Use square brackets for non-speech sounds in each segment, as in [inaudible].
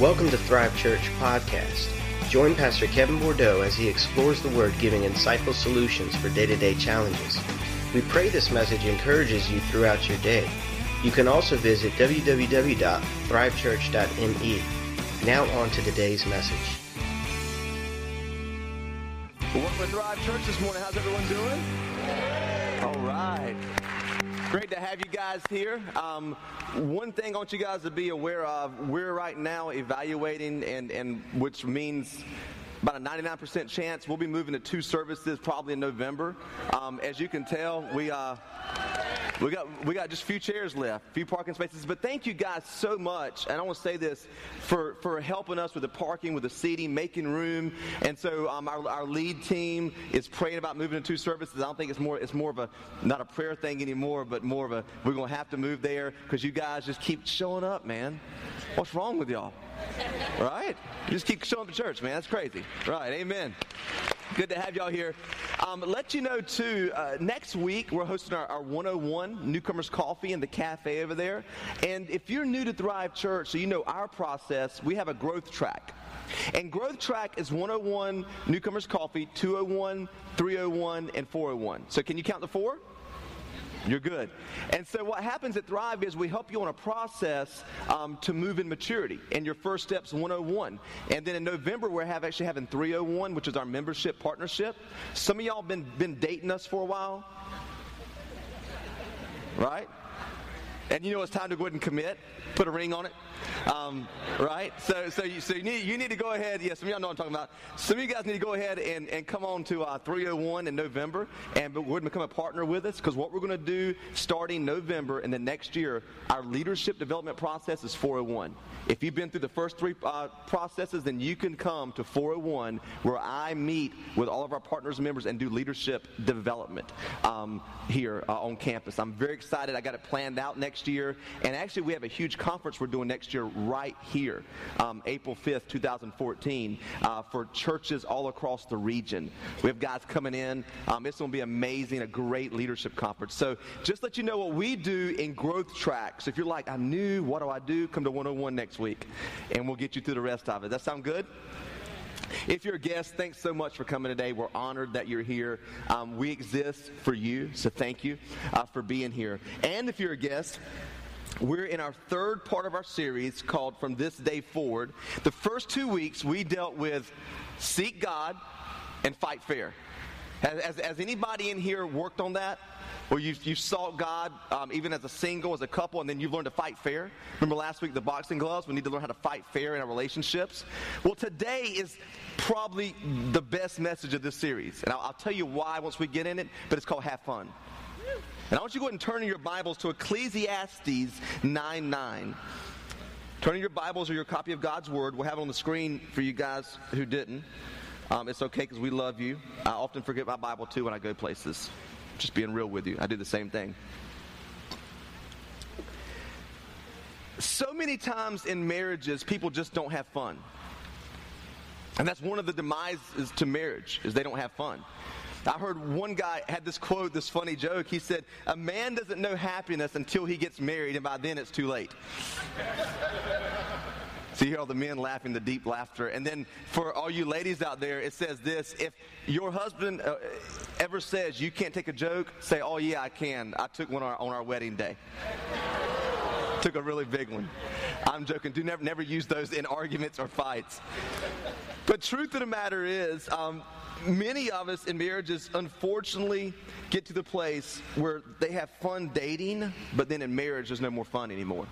Welcome to Thrive Church Podcast. Join Pastor Kevin Bordeaux as he explores the Word, giving insightful solutions for day to day challenges. We pray this message encourages you throughout your day. You can also visit www.thrivechurch.me. Now, on to today's message. Welcome to Thrive Church this morning. How's everyone doing? All right. Great to have you guys here. Um, one thing I want you guys to be aware of, we're right now evaluating, and, and which means about a 99% chance we'll be moving to two services probably in November. Um, as you can tell, we uh, we got we got just a few chairs left, a few parking spaces. But thank you guys so much, and I want to say this for for helping us with the parking, with the seating, making room. And so um, our our lead team is praying about moving to two services. I don't think it's more it's more of a not a prayer thing anymore, but more of a we're going to have to move there because you guys just keep showing up, man. What's wrong with y'all? Right? Just keep showing up to church, man. That's crazy. Right? Amen. Good to have y'all here. Um, let you know, too, uh, next week we're hosting our, our 101 Newcomers Coffee in the cafe over there. And if you're new to Thrive Church, so you know our process, we have a growth track. And growth track is 101 Newcomers Coffee, 201, 301, and 401. So can you count the four? You're good. And so what happens at Thrive is we help you on a process um, to move in maturity. And your first step's 101. And then in November we're have actually having 301, which is our membership partnership. Some of y'all been been dating us for a while, right? And you know it's time to go ahead and commit, put a ring on it. Um, right? So, so, you, so you, need, you need to go ahead. Yeah, some of y'all know what I'm talking about. Some of you guys need to go ahead and, and come on to uh, 301 in November and we're going to become a partner with us because what we're going to do starting November and the next year, our leadership development process is 401. If you've been through the first three uh, processes, then you can come to 401 where I meet with all of our partners and members and do leadership development um, here uh, on campus. I'm very excited. I got it planned out next year. And actually, we have a huge conference we're doing next right here, um, April 5th, 2014, uh, for churches all across the region. We have guys coming in. Um, it's going to be amazing, a great leadership conference. So just let you know what we do in growth tracks. If you're like, I'm new, what do I do? Come to 101 next week, and we'll get you through the rest of it. That sound good? If you're a guest, thanks so much for coming today. We're honored that you're here. Um, we exist for you, so thank you uh, for being here. And if you're a guest, we're in our third part of our series called From This Day Forward. The first two weeks we dealt with seek God and fight fair. Has, has, has anybody in here worked on that? Or you, you sought God um, even as a single, as a couple, and then you've learned to fight fair? Remember last week the boxing gloves? We need to learn how to fight fair in our relationships. Well, today is probably the best message of this series. And I'll, I'll tell you why once we get in it, but it's called Have Fun. And I want you to go ahead and turn in your Bibles to Ecclesiastes 9 9. Turn in your Bibles or your copy of God's Word. We'll have it on the screen for you guys who didn't. Um, it's okay because we love you. I often forget my Bible too when I go places. Just being real with you. I do the same thing. So many times in marriages, people just don't have fun. And that's one of the demises to marriage, is they don't have fun. I heard one guy had this quote, this funny joke. He said, A man doesn't know happiness until he gets married, and by then it's too late. [laughs] So you hear all the men laughing, the deep laughter. And then for all you ladies out there, it says this If your husband uh, ever says you can't take a joke, say, Oh, yeah, I can. I took one on our, on our wedding day. took a really big one. I'm joking. Do never, never use those in arguments or fights. But truth of the matter is, um, many of us in marriages unfortunately get to the place where they have fun dating, but then in marriage there's no more fun anymore.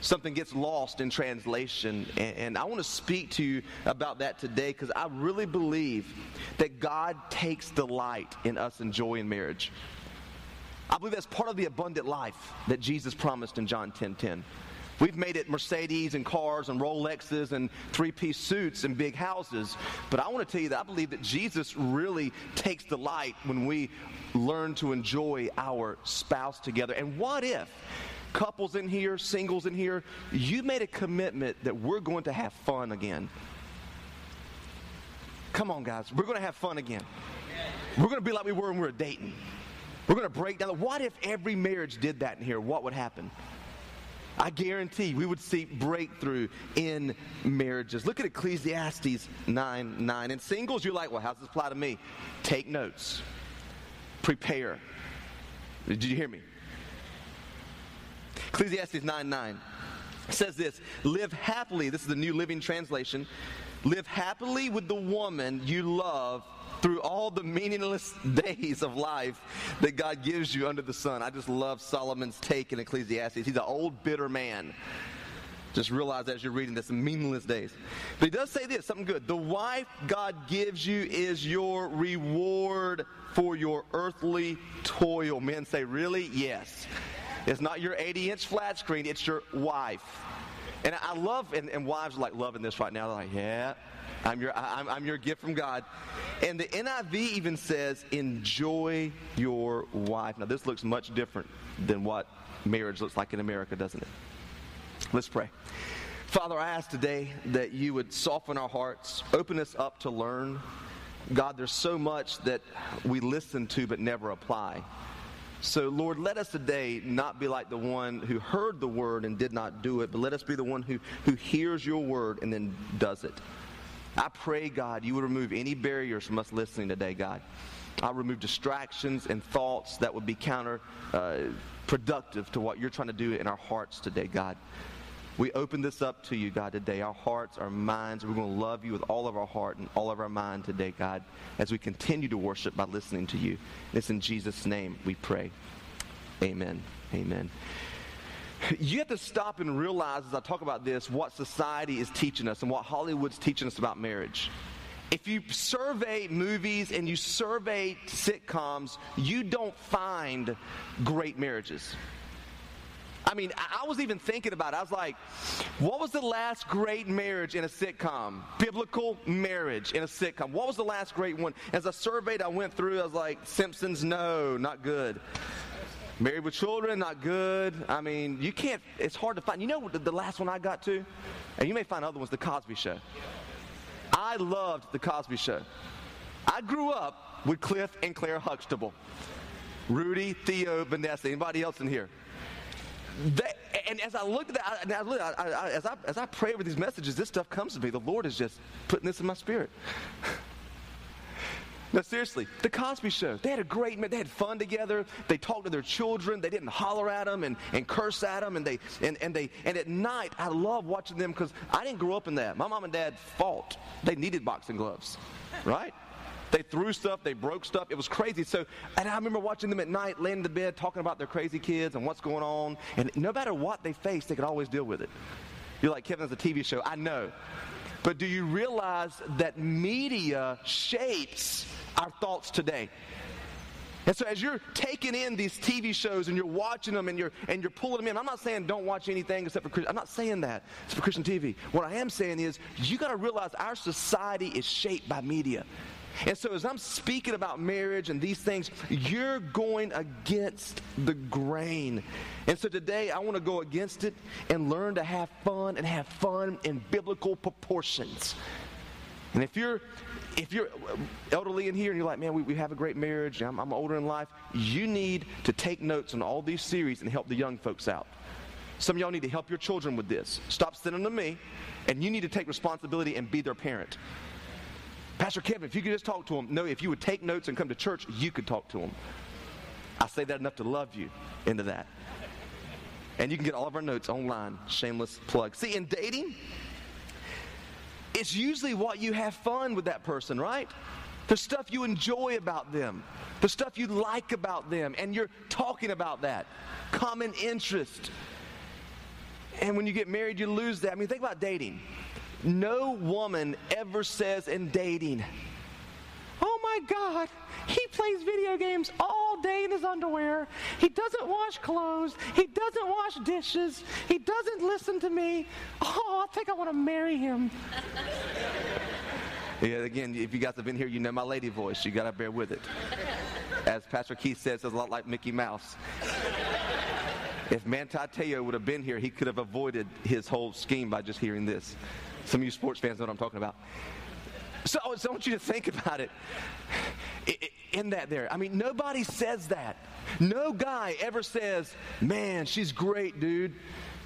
Something gets lost in translation, and, and I want to speak to you about that today because I really believe that God takes delight in us enjoying marriage. I believe that's part of the abundant life that Jesus promised in John 10 10. We've made it Mercedes and cars and Rolexes and three piece suits and big houses. But I want to tell you that I believe that Jesus really takes delight when we learn to enjoy our spouse together. And what if couples in here, singles in here, you made a commitment that we're going to have fun again? Come on, guys. We're going to have fun again. We're going to be like we were when we were dating. We're going to break down. What if every marriage did that in here? What would happen? I guarantee we would see breakthrough in marriages. Look at Ecclesiastes 9 9. And singles, you're like, well, how does this apply to me? Take notes, prepare. Did you hear me? Ecclesiastes 9 9 says this Live happily. This is the New Living Translation. Live happily with the woman you love through all the meaningless [laughs] days of life that God gives you under the sun. I just love Solomon's take in Ecclesiastes. He's an old, bitter man. Just realize as you're reading this, meaningless days. But he does say this, something good. The wife God gives you is your reward for your earthly toil. Men say, really? Yes. It's not your 80 inch flat screen, it's your wife. And I love, and, and wives are like loving this right now. They're like, yeah, I'm your, I'm, I'm your gift from God. And the NIV even says, enjoy your wife. Now, this looks much different than what marriage looks like in America, doesn't it? Let's pray. Father, I ask today that you would soften our hearts, open us up to learn. God, there's so much that we listen to but never apply. So, Lord, let us today not be like the one who heard the word and did not do it, but let us be the one who, who hears your word and then does it. I pray, God, you would remove any barriers from us listening today, God. I'll remove distractions and thoughts that would be counterproductive uh, to what you're trying to do in our hearts today, God. We open this up to you, God, today. Our hearts, our minds, we're going to love you with all of our heart and all of our mind today, God, as we continue to worship by listening to you. It's in Jesus' name we pray. Amen. Amen. You have to stop and realize, as I talk about this, what society is teaching us and what Hollywood's teaching us about marriage. If you survey movies and you survey sitcoms, you don't find great marriages. I mean, I was even thinking about it. I was like, what was the last great marriage in a sitcom? Biblical marriage in a sitcom. What was the last great one? As I surveyed, I went through, I was like, Simpsons, no, not good. Married with Children, not good. I mean, you can't, it's hard to find. You know the, the last one I got to? And you may find other ones, The Cosby Show. I loved The Cosby Show. I grew up with Cliff and Clair Huxtable. Rudy, Theo, Vanessa, anybody else in here? That, and as I looked at that, I, I, I, as, I, as I pray over these messages, this stuff comes to me. The Lord is just putting this in my spirit. No, seriously, the Cosby Show. They had a great, they had fun together. They talked to their children. They didn't holler at them and, and curse at them. And they and, and they and at night, I love watching them because I didn't grow up in that. My mom and dad fought. They needed boxing gloves, right? They threw stuff, they broke stuff. It was crazy. So, and I remember watching them at night, laying in the bed, talking about their crazy kids and what's going on. And no matter what they faced, they could always deal with it. You're like, Kevin, it's a TV show. I know. But do you realize that media shapes our thoughts today? And so as you're taking in these TV shows and you're watching them and you're and you're pulling them in, I'm not saying don't watch anything except for Christian. I'm not saying that. It's for Christian TV. What I am saying is you got to realize our society is shaped by media. And so, as I'm speaking about marriage and these things, you're going against the grain. And so, today I want to go against it and learn to have fun and have fun in biblical proportions. And if you're if you're elderly in here and you're like, man, we, we have a great marriage, I'm, I'm older in life, you need to take notes on all these series and help the young folks out. Some of y'all need to help your children with this. Stop sending them to me, and you need to take responsibility and be their parent. Pastor Kevin, if you could just talk to him. No, if you would take notes and come to church, you could talk to them. I say that enough to love you into that. And you can get all of our notes online. Shameless plug. See, in dating, it's usually what you have fun with that person, right? The stuff you enjoy about them, the stuff you like about them, and you're talking about that. Common interest. And when you get married, you lose that. I mean, think about dating. No woman ever says in dating, my God, he plays video games all day in his underwear. He doesn't wash clothes. He doesn't wash dishes. He doesn't listen to me. Oh, I think I want to marry him. [laughs] yeah, again, if you guys have been here, you know my lady voice. You got to bear with it. As Pastor Keith says, it's a lot like Mickey Mouse. If Manti Te'o would have been here, he could have avoided his whole scheme by just hearing this. Some of you sports fans know what I'm talking about. So, so I want you to think about it. in that there. I mean, nobody says that. No guy ever says, man, she's great, dude.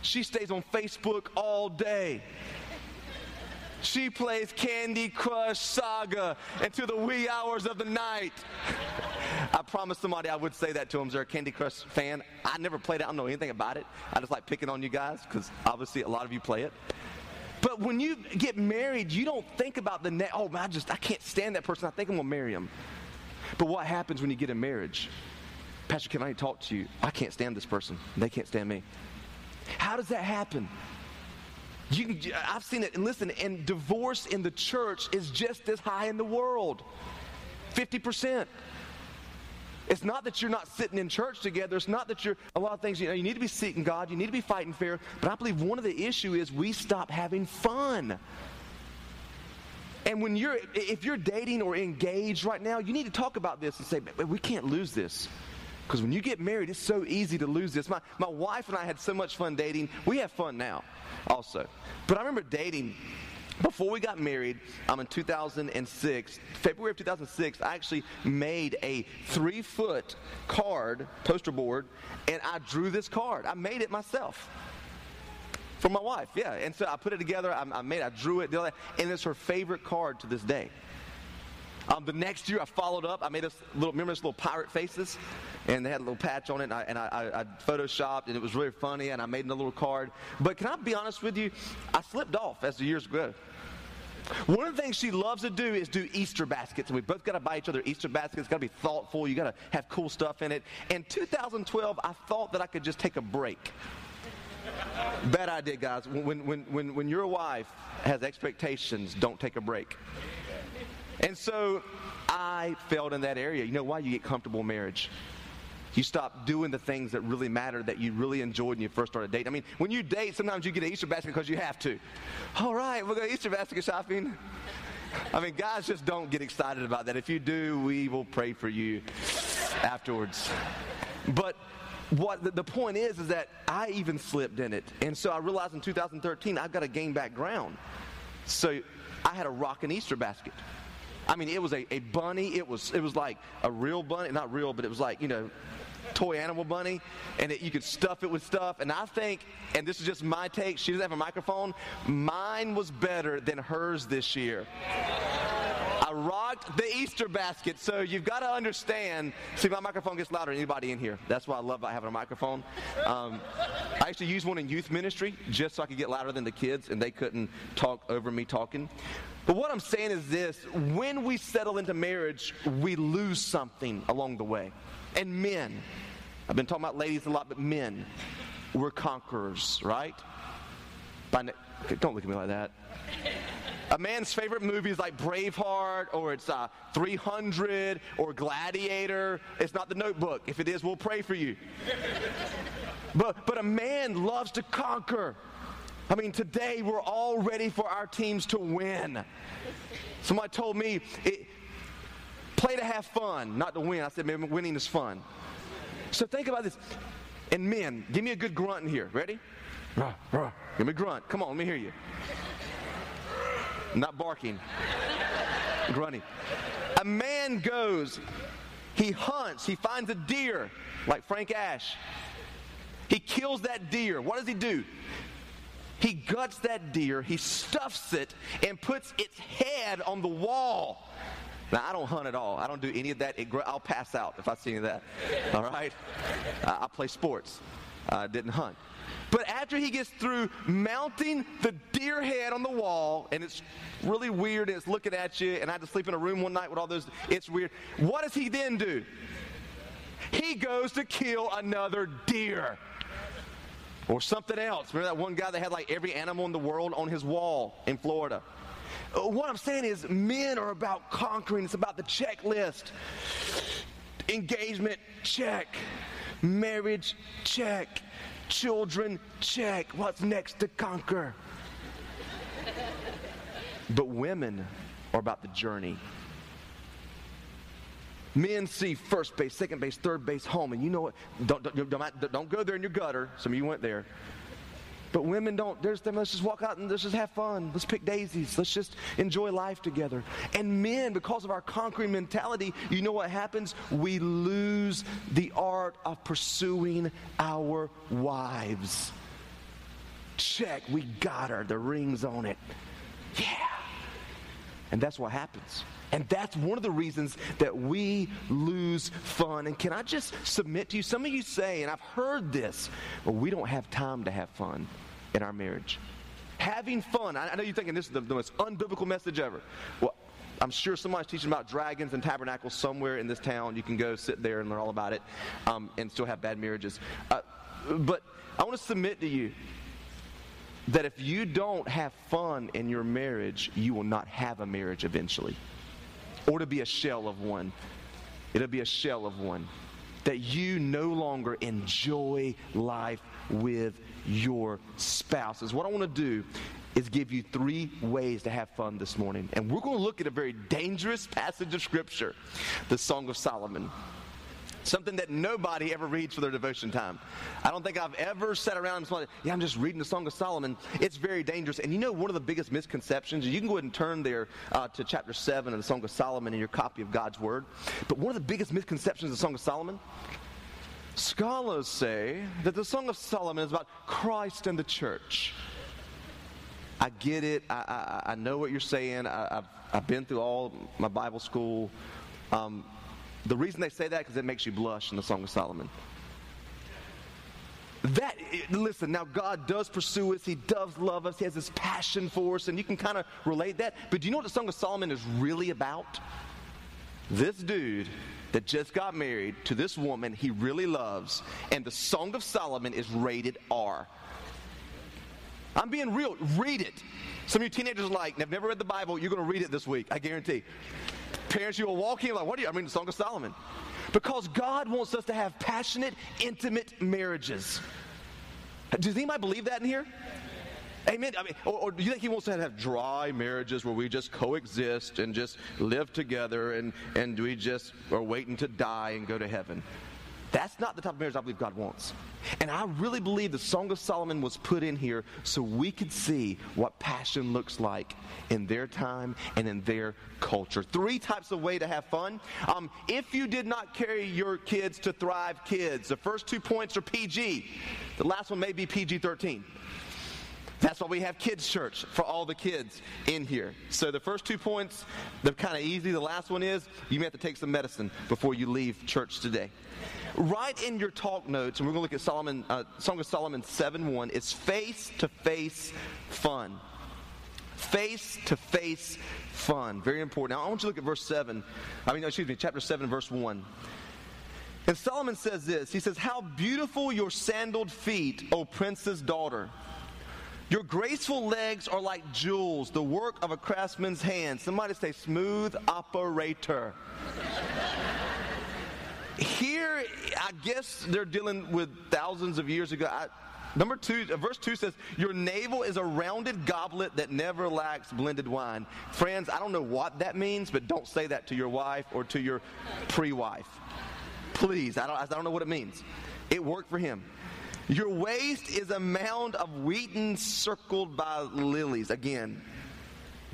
She stays on Facebook all day. She plays Candy Crush Saga until the wee hours of the night. I promised somebody I would say that to them. They're a Candy Crush fan. I never played it. I don't know anything about it. I just like picking on you guys because obviously a lot of you play it. But when you get married, you don't think about the next. Oh man, I just I can't stand that person. I think I'm gonna marry him. But what happens when you get in marriage? Pastor, can I talk to you? I can't stand this person. They can't stand me. How does that happen? You can, I've seen it. And listen, and divorce in the church is just as high in the world 50%. It's not that you're not sitting in church together. It's not that you're a lot of things. You know, you need to be seeking God. You need to be fighting fair. But I believe one of the issue is we stop having fun. And when you're, if you're dating or engaged right now, you need to talk about this and say, we can't lose this. Because when you get married, it's so easy to lose this. My, my wife and I had so much fun dating. We have fun now also. But I remember dating before we got married, I'm in 2006, February of 2006, I actually made a three foot card, poster board, and I drew this card. I made it myself. For my wife, yeah. And so I put it together, I, I made I drew it, and it's her favorite card to this day. Um, the next year, I followed up. I made us little, remember this little pirate faces, and they had a little patch on it, and I, and I, I, I photoshopped, and it was really funny, and I made a little card. But can I be honest with you? I slipped off as the years go. One of the things she loves to do is do Easter baskets, and we both got to buy each other Easter baskets. It's got to be thoughtful. You got to have cool stuff in it. In 2012, I thought that I could just take a break. Bad idea, guys. When, when, when, when your wife has expectations, don't take a break. And so I failed in that area. You know why? You get comfortable in marriage. You stop doing the things that really matter that you really enjoyed when you first started dating. I mean, when you date, sometimes you get an Easter basket because you have to. All right, we're going Easter basket shopping. I mean, guys just don't get excited about that. If you do, we will pray for you afterwards. But what the, point is, is that I even slipped in it. And so I realized in 2013, I've got to gain back ground. So I had a rockin' Easter basket. I mean, it was a, a bunny. It was, it was like a real bunny. Not real, but it was like, you know, toy animal bunny. And it, you could stuff it with stuff. And I think, and this is just my take, she doesn't have a microphone. Mine was better than hers this year. I rocked the Easter basket. So you've got to understand. See, my microphone gets louder than anybody in here. That's why I love about having a microphone. Um, I actually used one in youth ministry just so I could get louder than the kids and they couldn't talk over me talking. But what I'm saying is this when we settle into marriage, we lose something along the way. And men, I've been talking about ladies a lot, but men, we're conquerors, right? Ne- don't look at me like that. A man's favorite movie is like Braveheart or it's uh, 300 or Gladiator. It's not the notebook. If it is, we'll pray for you. but, but a man loves to conquer. I mean, today we're all ready for our teams to win. Somebody told me, it, play to have fun, not to win. I said, man, winning is fun. So think about this. And men, give me a good grunt in here. Ready? Give me a grunt. Come on, let me hear you. Not barking, grunting. A man goes, he hunts, he finds a deer, like Frank Ash. He kills that deer. What does he do? He guts that deer, he stuffs it, and puts its head on the wall. Now, I don't hunt at all. I don't do any of that. It, I'll pass out if I see any of that. All right? I, I play sports. I didn't hunt. But after he gets through mounting the deer head on the wall, and it's really weird, and it's looking at you, and I had to sleep in a room one night with all those, it's weird. What does he then do? He goes to kill another deer. Or something else. Remember that one guy that had like every animal in the world on his wall in Florida? Uh, what I'm saying is, men are about conquering, it's about the checklist. Engagement, check. Marriage, check. Children, check. What's next to conquer? But women are about the journey. Men see first base, second base, third base, home, and you know what? Don't, don't, don't, go there in your gutter. Some of you went there. But women don't. There's them. Let's just walk out and let's just have fun. Let's pick daisies. Let's just enjoy life together. And men, because of our conquering mentality, you know what happens? We lose the art of pursuing our wives. Check. We got her. The ring's on it. Yeah. And that's what happens. And that's one of the reasons that we lose fun. And can I just submit to you? Some of you say, and I've heard this, well, we don't have time to have fun in our marriage. Having fun, I, know you're thinking this is the, the most unbiblical message ever. Well, I'm sure somebody's teaching about dragons and tabernacles somewhere in this town. You can go sit there and learn all about it um, and still have bad marriages. Uh, but I want to submit to you that if you don't have fun in your marriage, you will not have a marriage eventually or to be a shell of one. It'll be a shell of one. That you no longer enjoy life with your spouses. What I want to do is give you three ways to have fun this morning. And we're going to look at a very dangerous passage of Scripture, the Song of Solomon something that nobody ever reads for their devotion time. I don't think I've ever sat around and thought, yeah, I'm just reading the Song of Solomon. It's very dangerous. And you know, one of the biggest misconceptions, you can go ahead and turn there uh, to chapter 7 of the Song of Solomon in your copy of God's Word. But one of the biggest misconceptions of the Song of Solomon, scholars say that the Song of Solomon is about Christ and the church. I get it. I, I, I know what you're saying. I, have I've been through all my Bible school. Um, the reason they say that because it makes you blush in the Song of Solomon. That, listen, now God does pursue us. He does love us. He has this passion for us, and you can kind of relate that. But do you know what the Song of Solomon is really about? This dude that just got married to this woman he really loves, and the Song of Solomon is rated R. I'm being real. Read it. Some of you teenagers like, and have never read the Bible, you're going to read it this week, I guarantee. Parents, you will walk in like, what do you, I mean, the Song of Solomon. Because God wants us to have passionate, intimate marriages. Does anybody believe that in here? Amen. I mean, or, or, do you think he wants us to have dry marriages where we just coexist and just live together and, and we just are waiting to die and go to heaven? That's not the type of marriage I believe God wants. And I really believe the Song of Solomon was put in here so we could see what passion looks like in their time and in their culture. Three types of way to have fun. Um, if you did not carry your kids to Thrive Kids, the first two points are PG. The last one may be PG 13. That's why we have kids' church for all the kids in here. So the first two points, they're kind of easy. The last one is you may have to take some medicine before you leave church today. Write in your talk notes, and we're going to look at Solomon, uh, Song of Solomon 7 1. It's face to face fun. Face to face fun. Very important. Now, I want you to look at verse 7. I mean, excuse me, chapter 7, verse 1. And Solomon says this He says, How beautiful your sandaled feet, O princess daughter. Your graceful legs are like jewels, the work of a craftsman's hand. Somebody say, smooth operator. Here, I guess they're dealing with thousands of years ago. I, number two, uh, verse two says, Your navel is a rounded goblet that never lacks blended wine. Friends, I don't know what that means, but don't say that to your wife or to your pre wife. Please, I don't, I don't know what it means. It worked for him. Your waist is a mound of wheat circled by lilies. Again,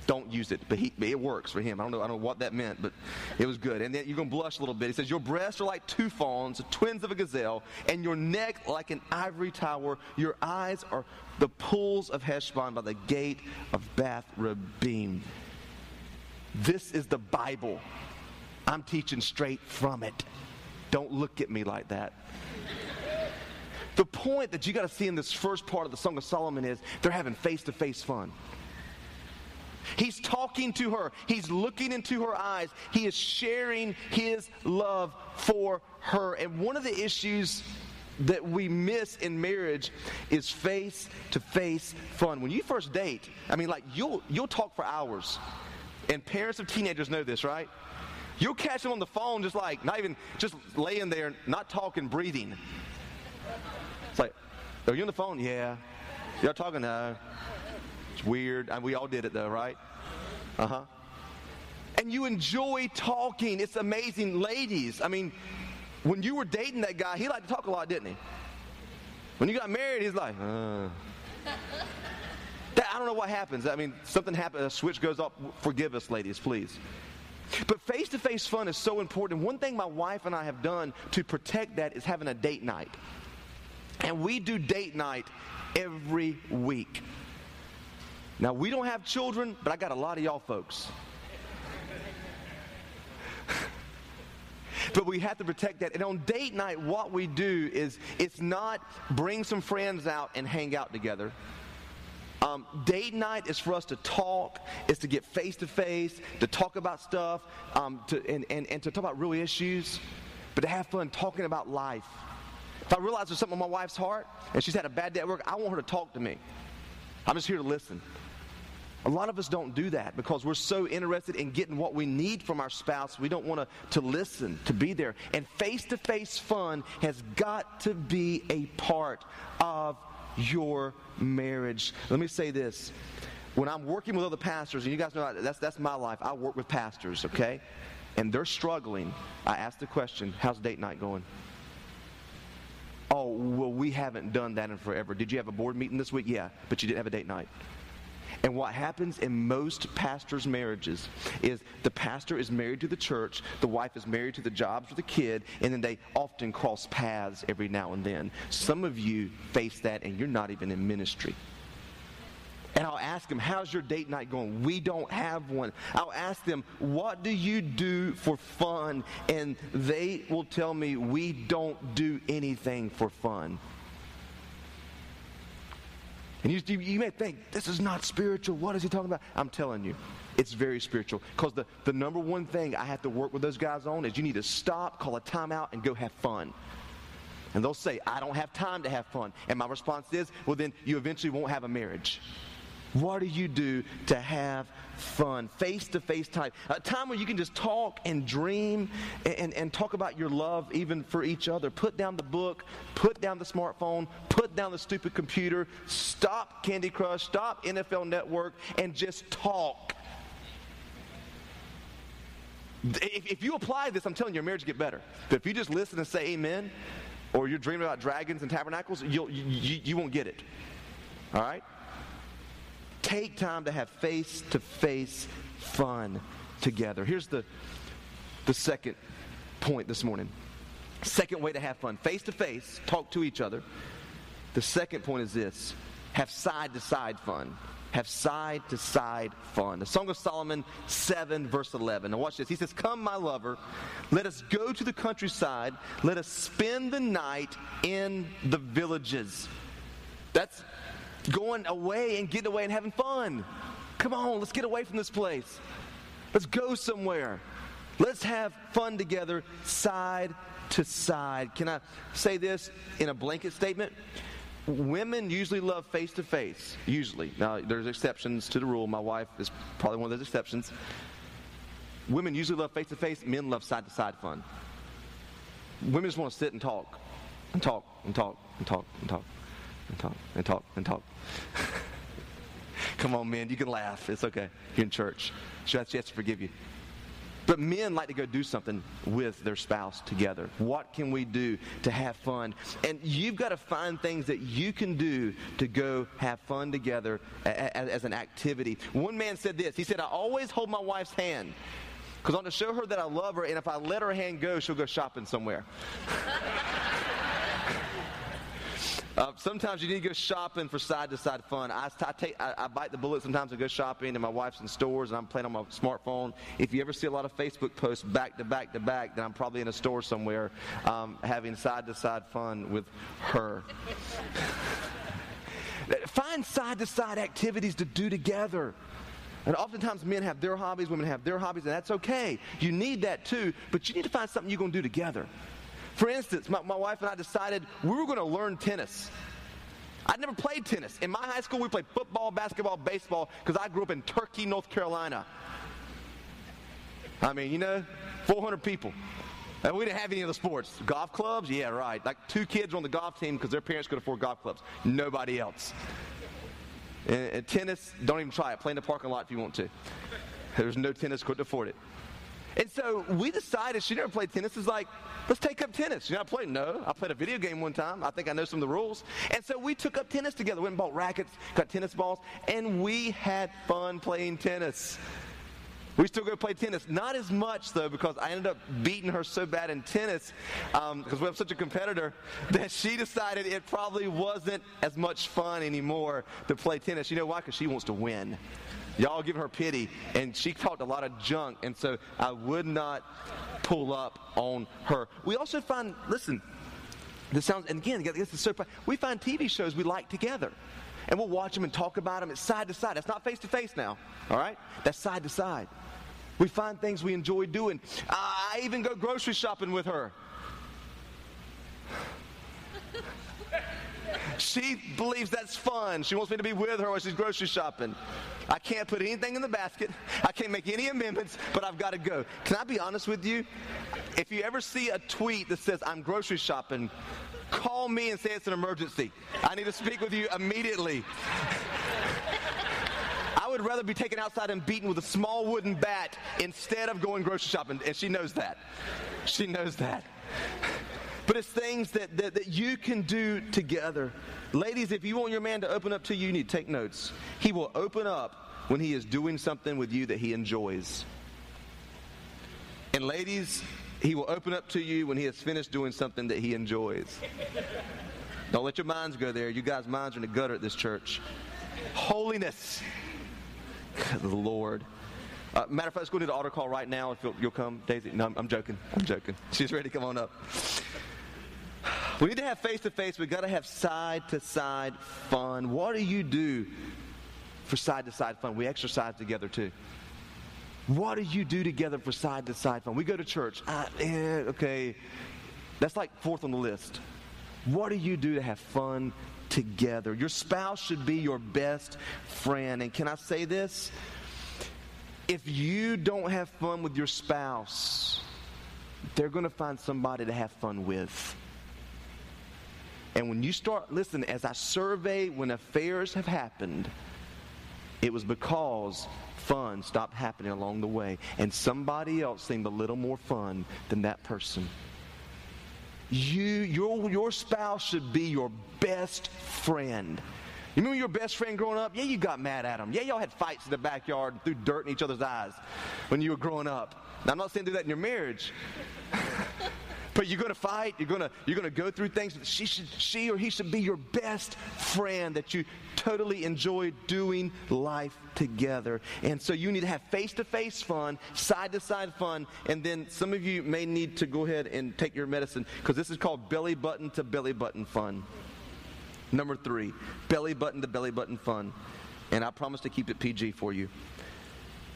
don't use it. But, he, it works for him. I don't know. I don't know what that meant, but it was good. And then you're gonna blush a little bit. He says, "Your breasts are like two fawns, twins of a gazelle, and your neck like an ivory tower. Your eyes are the pools of Heshbon by the gate of Bath Rabbim." This is the Bible. I'm teaching straight from it. Don't look at me like that. The point that you got to see in this first part of the Song of Solomon is they're having face to face fun. He's talking to her. He's looking into her eyes. He is sharing his love for her. And one of the issues that we miss in marriage is face to face fun. When you first date, I mean, like you'll you'll talk for hours, and parents of teenagers know this, right? You'll catch them on the phone, just like not even just laying there, not talking, breathing. It's like, are you on the phone? Yeah. Y'all talking? Uh, it's weird. And we all did it though, right? Uh huh. And you enjoy talking. It's amazing. Ladies, I mean, when you were dating that guy, he liked to talk a lot, didn't he? When you got married, he's like, uh, [laughs] That, I don't know what happens. I mean, something happens, a switch goes off. Forgive us, ladies, please. But face to face fun is so important. One thing my wife and I have done to protect that is having a date night. And we do date night every week. Now, we don't have children, but I got a lot of y'all folks. [laughs] but we have to protect that. And on date night, what we do is it's not bring some friends out and hang out together. Um, date night is for us to talk, is to get face to face, to talk about stuff, um, to, and, and, and to talk about real issues, but to have fun talking about life. If I realize there's something on my wife's heart and she's had a bad day at work, I want her to talk to me. I'm just here to listen. A lot of us don't do that because we're so interested in getting what we need from our spouse. We don't want to, to listen, to be there. And face to face fun has got to be a part of your marriage. Let me say this. When I'm working with other pastors, and you guys know that's, that's my life, I work with pastors, okay? And they're struggling. I ask the question, how's date night going? Oh, well, we haven't done that in forever. Did you have a board meeting this week? Yeah, but you didn't have a date night. And what happens in most pastors' marriages is the pastor is married to the church, the wife is married to the jobs or the kid, and then they often cross paths every now and then. Some of you face that and you're not even in ministry. And I'll ask them, How's your date night going? We don't have one. I'll ask them, What do you do for fun? And they will tell me, We don't do anything for fun. And you, you may think, this is not spiritual. What is he talking about? I'm telling you, it's very spiritual. Because the, the number one thing I have to work with those guys on is you need to stop, call a timeout, and go have fun. And they'll say, I don't have time to have fun. And my response is, well, then you eventually won't have a marriage. What do you do to have fun? Face to face time. A time where you can just talk and dream and, and, and, talk about your love even for each other. Put down the book, put down the smartphone, put down the stupid computer, stop Candy Crush, stop NFL Network, and just talk. If, if you apply this, I'm telling you, your marriage get better. But if you just listen and say amen, or you're dreaming about dragons and tabernacles, you'll, you, you, you won't get it. All right? Take time to have face to face fun together. Here's the, the second point this morning. Second way to have fun face to face, talk to each other. The second point is this have side to side fun. Have side to side fun. The Song of Solomon 7, verse 11. Now, watch this. He says, Come, my lover, let us go to the countryside. Let us spend the night in the villages. That's going away and getting away and having fun. Come on, let's get away from this place. Let's go somewhere. Let's have fun together, side to side. Can I say this in a blanket statement? Women usually love face to face, usually. Now, there's exceptions to the rule. My wife is probably one of those exceptions. Women usually love face to face, men love side to side fun. Women just want to sit and talk, and talk, and talk, and talk, and talk and talk and talk and talk. [laughs] Come on, men, you can laugh. It's okay. You're in church. She has, to forgive you. But men like to go do something with their spouse together. What can we do to have fun? And you've got to find things that you can do to go have fun together as, an activity. One man said this He said, I always hold my wife's hand because I want to show her that I love her, and if I let her hand go, she'll go shopping somewhere. [laughs] Uh, sometimes you need to go shopping for side to side fun. I, I, take, I, I, bite the bullet sometimes and go shopping, and my wife's in stores, and I'm playing on my smartphone. If you ever see a lot of Facebook posts back to back to back, then I'm probably in a store somewhere um, having side to side fun with her. [laughs] Find side to side activities to do together. And oftentimes men have their hobbies, women have their hobbies, and that's okay. You need that too, but you need to find something you're going to do together. For instance, my, my wife and I decided we were going to learn tennis. I'd never played tennis. In my high school, we played football, basketball, baseball, because I grew up in Turkey, North Carolina. I mean, you know, 400 people. And we didn't have any of the sports. Golf clubs? Yeah, right. Like two kids on the golf team because their parents could afford golf clubs. Nobody else. And, and tennis, don't even try it. Play in the parking lot if you want to. There's no tennis, couldn't afford it. And so we decided she never played tennis. Is like, let's take up tennis. You know, I played no. I played a video game one time. I think I know some of the rules. And so we took up tennis together. Went and bought rackets, got tennis balls, and we had fun playing tennis. We still go play tennis. Not as much, though, because I ended up beating her so bad in tennis because um, we have such a competitor [laughs] that she decided it probably wasn't as much fun anymore to play tennis. You know why? Because she wants to win. Y'all give her pity. And she talked a lot of junk, and so I would not pull up on her. We also find, listen, this sounds, and again, this is so, we find TV shows we like together and we'll watch them and talk about them. It's side to side. That's not face to face now, all right? That's side to side. We find things we enjoy doing. I even go grocery shopping with her. She believes that's fun. She wants me to be with her while she's grocery shopping. I can't put anything in the basket. I can't make any amendments, but I've got to go. Can I be honest with you? If you ever see a tweet that says, I'm grocery shopping, call me and say it's an emergency. I need to speak with you immediately. I would rather be taken outside and beaten with a small wooden bat instead of going grocery shopping, and she knows that. She knows that. But it's things that, that, that, you can do together. Ladies, if you want your man to open up to you, you need to take notes. He will open up when he is doing something with you that he enjoys. And ladies, he will open up to you when he has finished doing something that he enjoys. Don't let your minds go there. You guys' minds are in the gutter at this church. Holiness. the Lord. Uh, matter of fact, let's go to the altar call right now if you'll, you'll come. Daisy, no, I'm, I'm, joking. I'm joking. She's ready come on up. We need to have face to face. We've got to have side to side fun. What do you do for side to side fun? We exercise together too. What do you do together for side to side fun? We go to church. Eh, okay. That's like fourth on the list. What do you do to have fun together? Your spouse should be your best friend. And can I say this? If you don't have fun with your spouse, they're going to find somebody to have fun with. And when you start, listen, as I survey when affairs have happened, it was because fun stopped happening along the way. And somebody else seemed a little more fun than that person. You, your, your spouse should be your best friend. You remember your best friend growing up? Yeah, you got mad at him. Yeah, y'all had fights in the backyard and threw dirt in each other's eyes when you were growing up. Now, I'm not saying do that in your marriage. [laughs] But you're going to fight. You're going to you're going to go through things. She should she or he should be your best friend that you totally enjoy doing life together. And so you need to have face-to-face fun, side-to-side fun, and then some of you may need to go ahead and take your medicine because this is called belly button to belly button fun. Number 3, belly button to belly button fun. And I promise to keep it PG for you.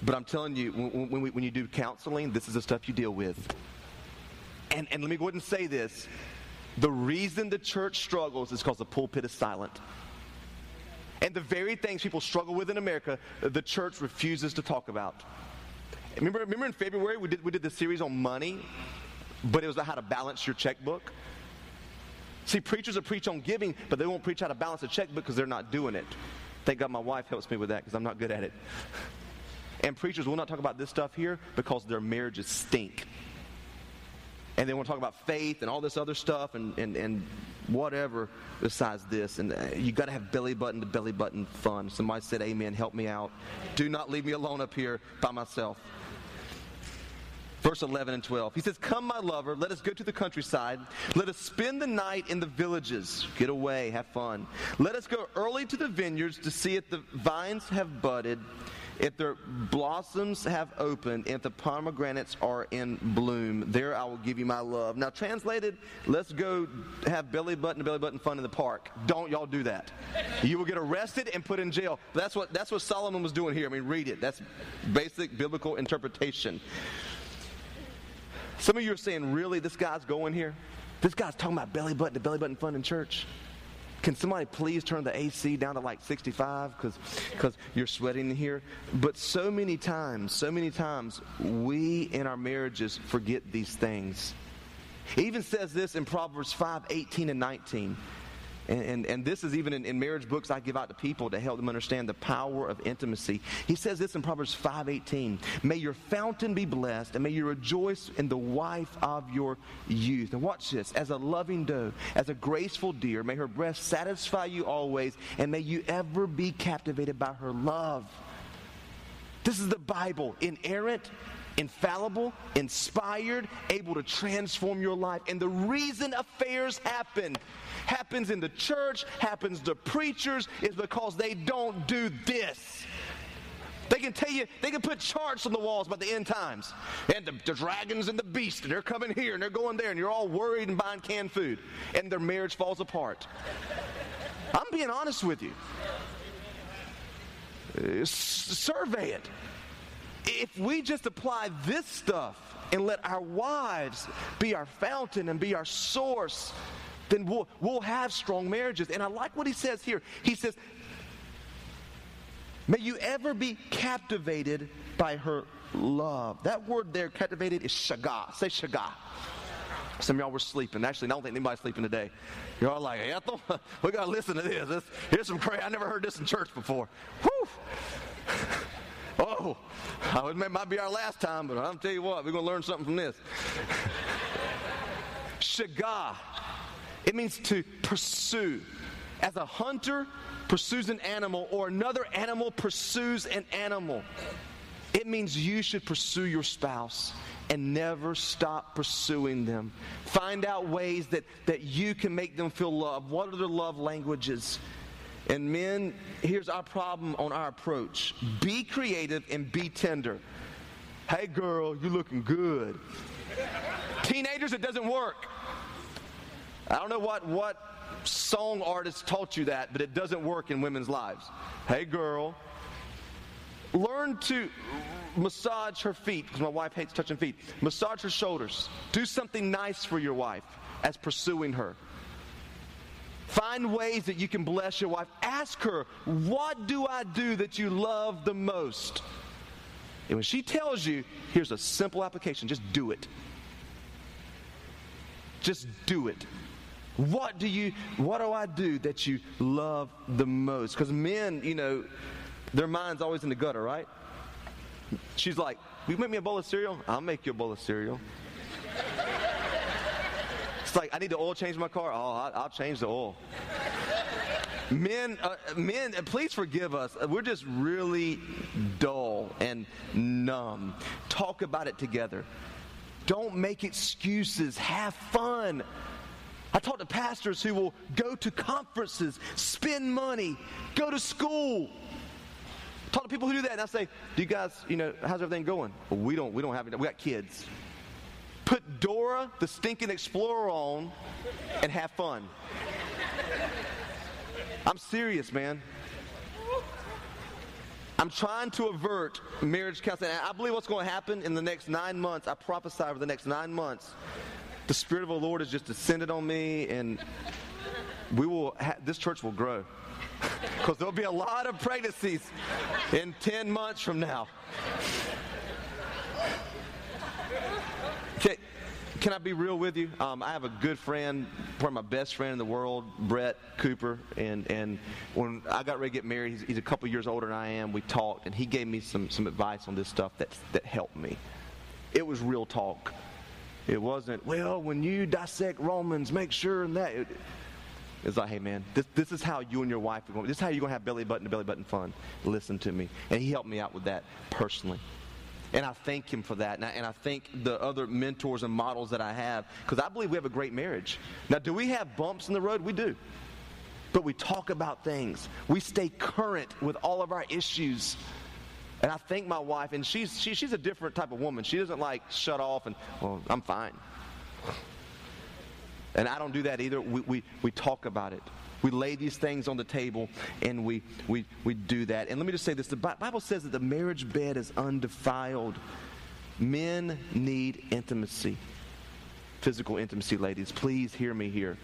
But I'm telling you, when, when, we, when you do counseling, this is the stuff you deal with and, and let me go ahead and say this. The reason the church struggles is because the pulpit is silent. And the very things people struggle with in America, the church refuses to talk about. Remember, remember in February we did, we did the series on money, but it was about how to balance your checkbook? See, preachers will preach on giving, but they won't preach how to balance a checkbook because they're not doing it. Thank God my wife helps me with that because I'm not good at it. [laughs] And preachers will not talk about this stuff here because their marriages stink and they want to talk about faith and all this other stuff and, and, and whatever besides this. And uh, you got to have belly button to belly button fun. Somebody said, Amen, help me out. Do not leave me alone up here by myself. Verse 11 and 12. He says, Come, my lover, let us go to the countryside. Let us spend the night in the villages. Get away, have fun. Let us go early to the vineyards to see if the vines have budded if their blossoms have opened, if the pomegranates are in bloom, there I will give you my love. Now, translated, let's go have belly button to belly button fun in the park. Don't y'all do that. You will get arrested and put in jail. That's what, that's what Solomon was doing here. I mean, read it. That's basic biblical interpretation. Some of you are saying, really, this guy's going here? This guy's talking about belly button to belly button fun in church? Can somebody please turn the AC down to like 65 because you're sweating here? But so many times, so many times, we in our marriages forget these things. It even says this in Proverbs 5 18 and 19. And, and, and, this is even in, in, marriage books I give out to people to help them understand the power of intimacy. He says this in Proverbs 5.18, May your fountain be blessed, and may you rejoice in the wife of your youth. And watch this. As a loving doe, as a graceful deer, may her breast satisfy you always, and may you ever be captivated by her love. This is the Bible, inerrant, infallible, inspired, able to transform your life. And the reason affairs happen, happens in the church, happens to preachers, is because they don't do this. They can tell you, they can put charts on the walls about the end times. And the, the, dragons and the beast, and they're coming here and they're going there, and you're all worried and buying canned food. And their marriage falls apart. I'm being honest with you. Uh, survey it if we just apply this stuff and let our wives be our fountain and be our source, then we'll, we'll have strong marriages. And I like what he says here. He says, May you ever be captivated by her love. That word there, captivated, is shagah. Say shagah. Some of y'all were sleeping. Actually, I don't think anybody's sleeping today. You're all like, Ethel, [laughs] we got to listen to this. this. Here's some crazy. I never heard this in church before. Whew. [laughs] Oh, it might be our last time, but I'll tell you what, we're going to learn something from this. [laughs] Shagah. It means to pursue. As a hunter pursues an animal or another animal pursues an animal, it means you should pursue your spouse and never stop pursuing them. Find out ways that, that you can make them feel loved. What are their love languages? And men, here's our problem on our approach be creative and be tender. Hey, girl, you're looking good. Teenagers, it doesn't work. I don't know what, what song artist taught you that, but it doesn't work in women's lives. Hey, girl, learn to massage her feet, because my wife hates touching feet. Massage her shoulders. Do something nice for your wife as pursuing her. Find ways that you can bless your wife. Ask her, What do I do that you love the most? And when she tells you, here's a simple application just do it. Just do it. What do you, what do I do that you love the most? Because men, you know, their mind's always in the gutter, right? She's like, Will you make me a bowl of cereal? I'll make you a bowl of cereal like, I need to oil change my car. Oh, I'll, change the oil. men, uh, men, please forgive us. We're just really dull and numb. Talk about it together. Don't make excuses. Have fun. I talk to pastors who will go to conferences, spend money, go to school. Talk to people who do that, and I say, "Do you guys, you know, how's everything going?" We don't. We don't have it. We got kids. Put Dora the Stinking Explorer on and have fun. I'm serious, man. I'm trying to avert marriage counseling. I believe what's going to happen in the next nine months, I prophesy over the next nine months, the Spirit of the Lord has just descended on me, and we will. Ha- this church will grow [laughs] because there'll be a lot of pregnancies in 10 months from now. Okay, can I be real with you? Um, I have a good friend, probably my best friend in the world, Brett Cooper. And, and when I got ready to get married, he's, he's a couple years older than I am. We talked, and he gave me some, some advice on this stuff that, that helped me. It was real talk. It wasn't, well, when you dissect Romans, make sure and that. It, it's like, hey, man, this, this is how you and your wife are going. This is how you're going to have belly button to belly button fun. Listen to me. And he helped me out with that personally. And I thank him for that. And I, and I thank the other mentors and models that I have because I believe we have a great marriage. Now, do we have bumps in the road? We do. But we talk about things, we stay current with all of our issues. And I thank my wife, and she's, she, she's a different type of woman. She doesn't like shut off and, well, I'm fine. And I don't do that either. We, we, we talk about it. We lay these things on the table and we, we, we do that. And let me just say this the Bible says that the marriage bed is undefiled. Men need intimacy, physical intimacy, ladies. Please hear me here.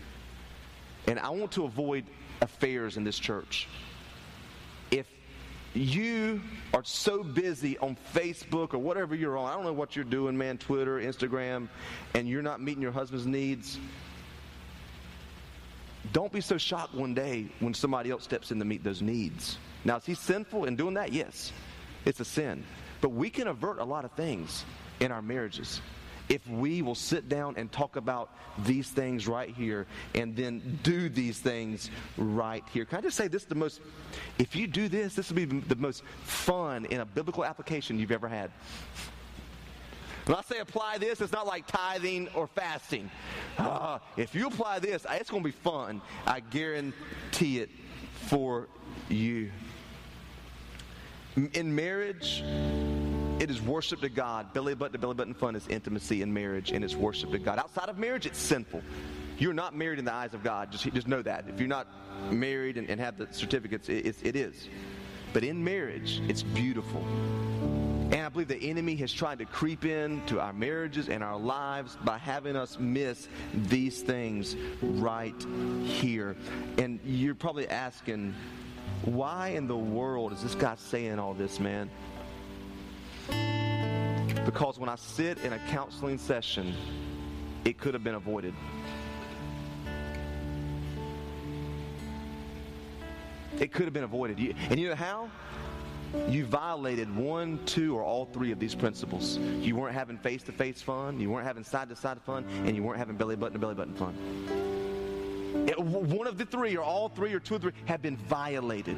And I want to avoid affairs in this church. If you are so busy on Facebook or whatever you're on, I don't know what you're doing, man, Twitter, Instagram, and you're not meeting your husband's needs, don't be so shocked one day when somebody else steps in to meet those needs. Now, is he sinful in doing that? Yes, it's a sin. But we can avert a lot of things in our marriages if we will sit down and talk about these things right here and then do these things right here. Can I just say this is the most, if you do this, this will be the most fun in a biblical application you've ever had. When I say apply this, it's not like tithing or fasting. Uh, if you apply this, it's going to be fun. I guarantee it for you. In marriage, it is worship to God. Belly button to belly button fun is intimacy in marriage, and it's worship to God. Outside of marriage, it's sinful. You're not married in the eyes of God. Just, just know that. If you're not married and, and have the certificates, it, it is. But in marriage, it's beautiful. And I believe the enemy has tried to creep into our marriages and our lives by having us miss these things right here. And you're probably asking, why in the world is this guy saying all this, man? Because when I sit in a counseling session, it could have been avoided. It could have been avoided. And you know how? You violated one, two, or all three of these principles. You weren't having face to face fun, you weren't having side to side fun, and you weren't having belly button to belly button fun. It, one of the three, or all three, or two or three, have been violated.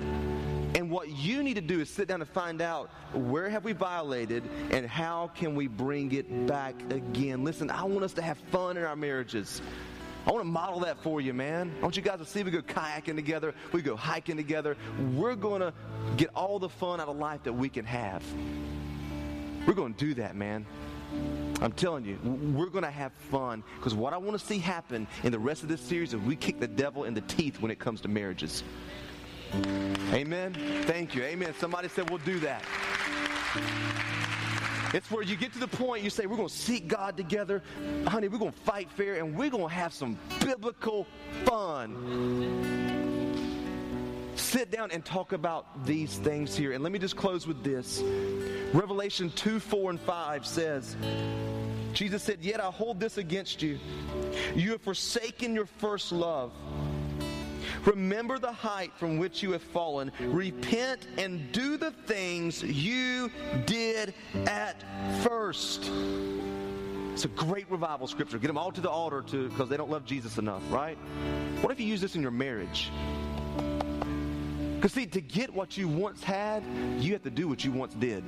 And what you need to do is sit down and find out where have we violated and how can we bring it back again. Listen, I want us to have fun in our marriages. I want to model that for you, man. I want you guys to see we go kayaking together, we go hiking together. We're going to get all the fun out of life that we can have. We're going to do that, man. I'm telling you, we're going to have fun because what I want to see happen in the rest of this series is we kick the devil in the teeth when it comes to marriages. Amen. Thank you. Amen. Somebody said we'll do that. It's where you get to the point you say, We're going to seek God together. Honey, we're going to fight fair and we're going to have some biblical fun. Sit down and talk about these things here. And let me just close with this. Revelation 2 4 and 5 says, Jesus said, Yet I hold this against you. You have forsaken your first love. Remember the height from which you have fallen. Repent and do the things you did at first. It's a great revival scripture. Get them all to the altar to because they don't love Jesus enough, right? What if you use this in your marriage? Because see, to get what you once had, you have to do what you once did.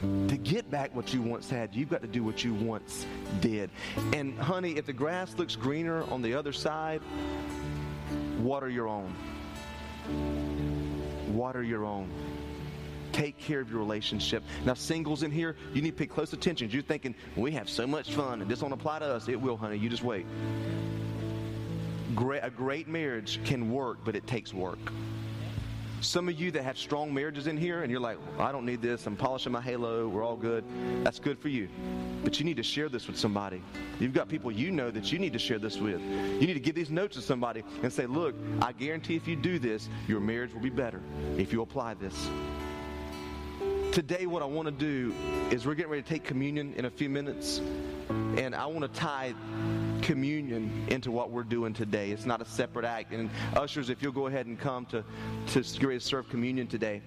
To get back what you once had, you've got to do what you once did. And honey, if the grass looks greener on the other side, water your own. Water your own. Take care of your relationship. Now, singles in here, you need to pay close attention. You're thinking, we have so much fun and this won't apply to us. It will, honey. You just wait. Great, a great marriage can work, but it takes work. Some of you that have strong marriages in here and you're like, I don't need this. I'm polishing my halo. We're all good. That's good for you. But you need to share this with somebody. You've got people you know that you need to share this with. You need to give these notes to somebody and say, look, I guarantee if you do this, your marriage will be better if you apply this. Today, what I want to do is we're getting ready to take communion in a few minutes. And I want to tie communion into what we're doing today. It's not a separate act. And ushers, if you'll go ahead and come to, to serve communion today.